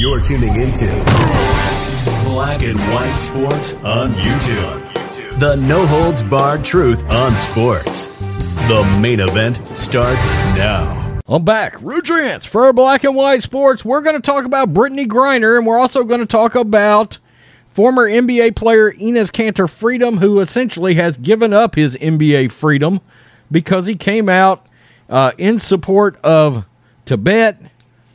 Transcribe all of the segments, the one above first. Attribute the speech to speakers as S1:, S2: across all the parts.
S1: You're tuning into Black and White Sports on YouTube. The no holds barred truth on sports. The main event starts now.
S2: I'm back. Rudrance for Black and White Sports. We're going to talk about Brittney Griner, and we're also going to talk about former NBA player Enes Kanter Freedom, who essentially has given up his NBA freedom because he came out uh, in support of Tibet,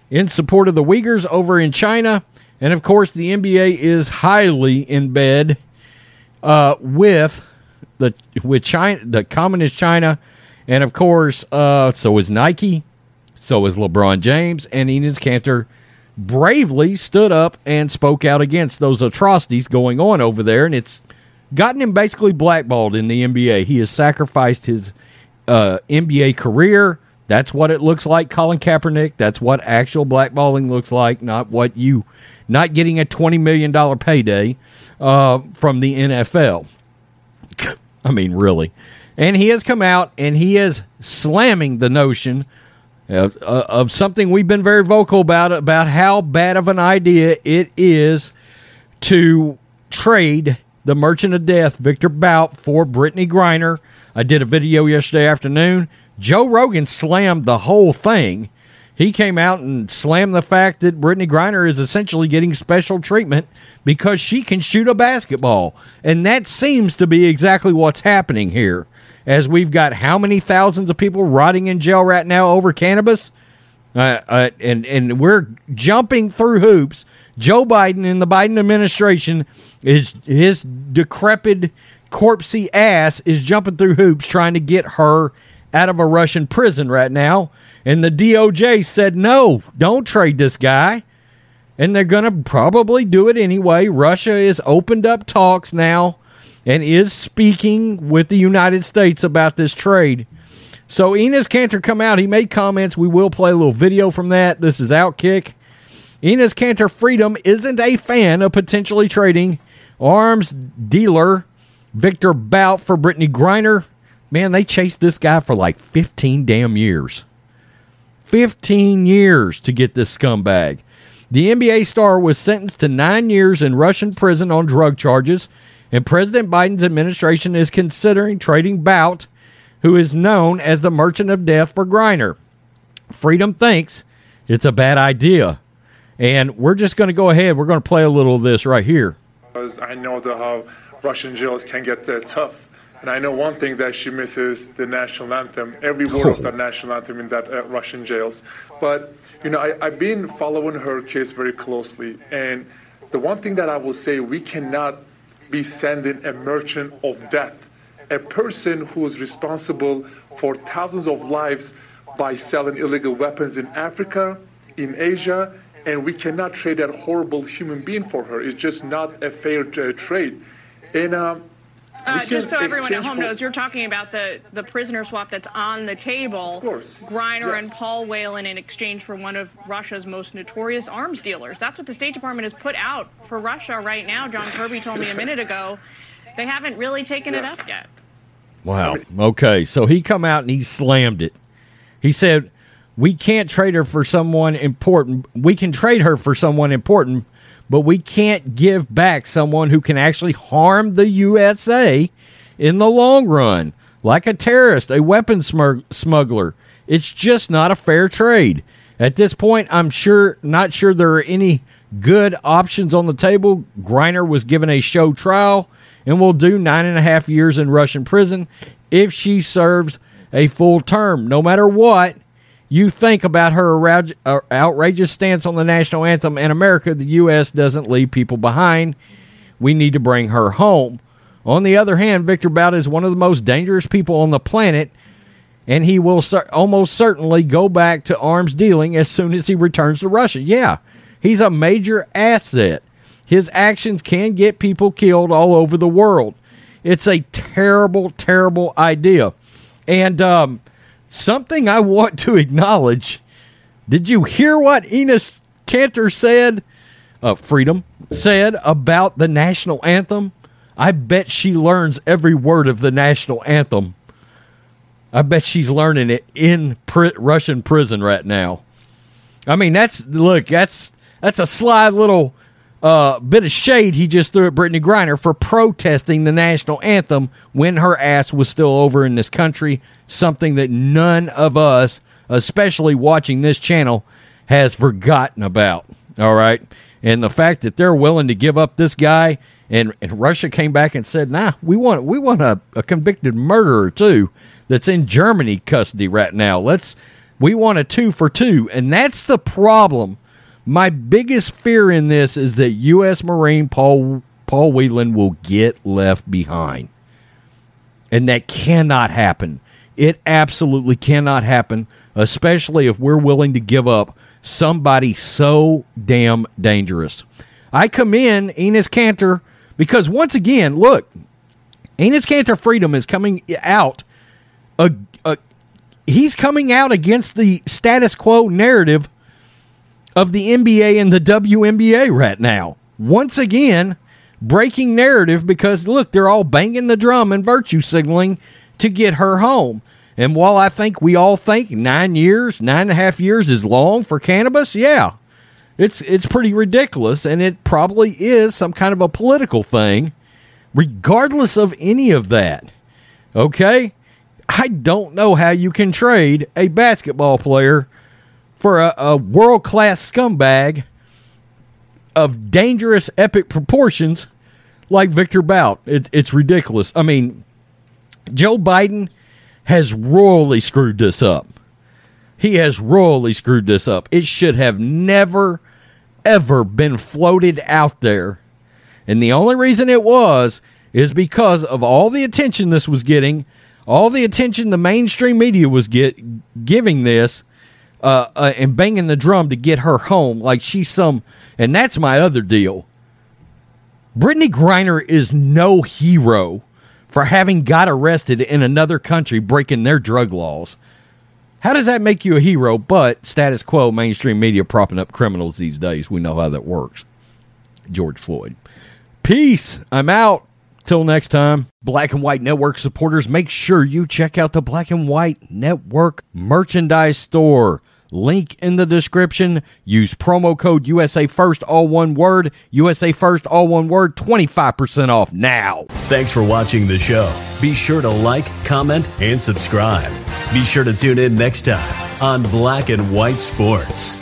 S2: in support of the Uyghurs over in China, and of course, the NBA is highly in bed uh, with the with China, the communist China, and of course, uh, so is Nike, so is LeBron James, and Enes Kanter bravely stood up and spoke out against those atrocities going on over there, and it's gotten him basically blackballed in the NBA. He has sacrificed his uh, NBA career. That's what it looks like, Colin Kaepernick. That's what actual blackballing looks like, not what you, not getting a $20 million payday uh, from the NFL. I mean, really. And he has come out and he is slamming the notion of, uh, of something we've been very vocal about, about how bad of an idea it is to trade the Merchant of Death, Victor Bout, for Brittney Griner. I did a video yesterday afternoon. Joe Rogan slammed the whole thing. He came out and slammed the fact that Brittney Griner is essentially getting special treatment because she can shoot a basketball. And that seems to be exactly what's happening here. As we've got how many thousands of people rotting in jail right now over cannabis? Uh, uh, and and we're jumping through hoops. Joe Biden and the Biden administration is his decrepit, corpsey ass is jumping through hoops trying to get her out of a Russian prison right now. And the DOJ said, no, don't trade this guy. And they're going to probably do it anyway. Russia has opened up talks now and is speaking with the United States about this trade. So Enes Kanter come out. He made comments. We will play a little video from that. This is Outkick. Enes Kanter Freedom isn't a fan of potentially trading arms dealer Victor Bout for Brittney Griner. Man, they chased this guy for like 15 damn years. 15 years to get this scumbag. The NBA star was sentenced to nine years in Russian prison on drug charges, and President Biden's administration is considering trading Bout, who is known as the Merchant of Death, for Griner. Freedom thinks it's a bad idea. And we're just going to go ahead. We're going to play a little of this right here.
S3: Because I know the, how Russian jails can get uh, tough. And I know one thing that she misses the national anthem, every word of the national anthem in that uh, Russian jails. But, you know, I, I've been following her case very closely. And the one thing that I will say, we cannot be sending a merchant of death, a person who is responsible for thousands of lives by selling illegal weapons in Africa, in Asia, and we cannot trade that horrible human being for her. It's just not a fair uh, trade. And um,
S4: uh, just so everyone at home for... knows, you're talking about the, the prisoner swap that's on the table.
S3: Of course.
S4: Griner
S3: yes.
S4: and Paul Whelan in exchange for one of Russia's most notorious arms dealers. That's what the State Department has put out for Russia right now. John Kirby told me a minute ago. They haven't really taken yes. it up yet.
S2: Wow. Okay. So he come out and he slammed it. He said, we can't trade her for someone important. We can trade her for someone important, but we can't give back someone who can actually harm the USA in the long run, like a terrorist, a weapon smuggler. It's just not a fair trade. At this point, I'm sure not sure there are any good options on the table. Griner was given a show trial and will do nine and a half years in Russian prison if she serves a full term. No matter what, you think about her uh, outrageous stance on the national anthem and America, the U.S. doesn't leave people behind. We need to bring her home. On the other hand, Victor Bout is one of the most dangerous people on the planet, and he will almost certainly go back to arms dealing as soon as he returns to Russia. Yeah, he's a major asset. His actions can get people killed all over the world. It's a terrible, terrible idea. And um, something I want to acknowledge. Did you hear what Enes Kanter said? Uh, Freedom said about the national anthem. I bet she learns every word of the national anthem. I bet she's learning it in Russian prison right now. I mean, that's look, that's that's a sly little uh, bit of shade he just threw at Brittney Griner for protesting the national anthem when her ass was still over in this country. Something that none of us, especially watching this channel, has forgotten about. All right. And the fact that they're willing to give up this guy and, and Russia came back and said, nah, we want we want a, a convicted murderer too that's in Germany custody right now. Let's we want a two for two. And that's the problem my biggest fear in this is that U.S. Marine Paul Paul Whelan will get left behind, and that cannot happen. It absolutely cannot happen, especially if we're willing to give up somebody so damn dangerous. I come in Enes Kanter because once again, look, Enes Kanter Freedom is coming out. A, a, uh, he's coming out against the status quo narrative of the NBA and the WNBA right now. Once again, breaking narrative because look, they're all banging the drum and virtue signaling to get her home. And while I think we all think nine years, nine and a half years is long for cannabis, yeah, it's it's pretty ridiculous, and it probably is some kind of a political thing. Regardless of any of that, okay, I don't know how you can trade a basketball player for a, a world class scumbag of dangerous, epic proportions like Victor Bout. It, it's ridiculous. I mean, Joe Biden has royally screwed this up. He has royally screwed this up. It should have never, ever been floated out there. And the only reason it was is because of all the attention this was getting, all the attention the mainstream media was get, giving this uh, uh, and banging the drum to get her home like she's some. And that's my other deal. Brittney Griner is no hero for having got arrested in another country breaking their drug laws. How does that make you a hero? But status quo, mainstream media propping up criminals these days. We know how that works. George Floyd. Peace. I'm out. Till next time, Black and White Network supporters, make sure you check out the Black and White Network merchandise store. Link in the description. Use promo code USA First, all one word. USA First, all one word. 25% off now.
S1: Thanks for watching the show. Be sure to like, comment, and subscribe. Be sure to tune in next time on Black and White Sports.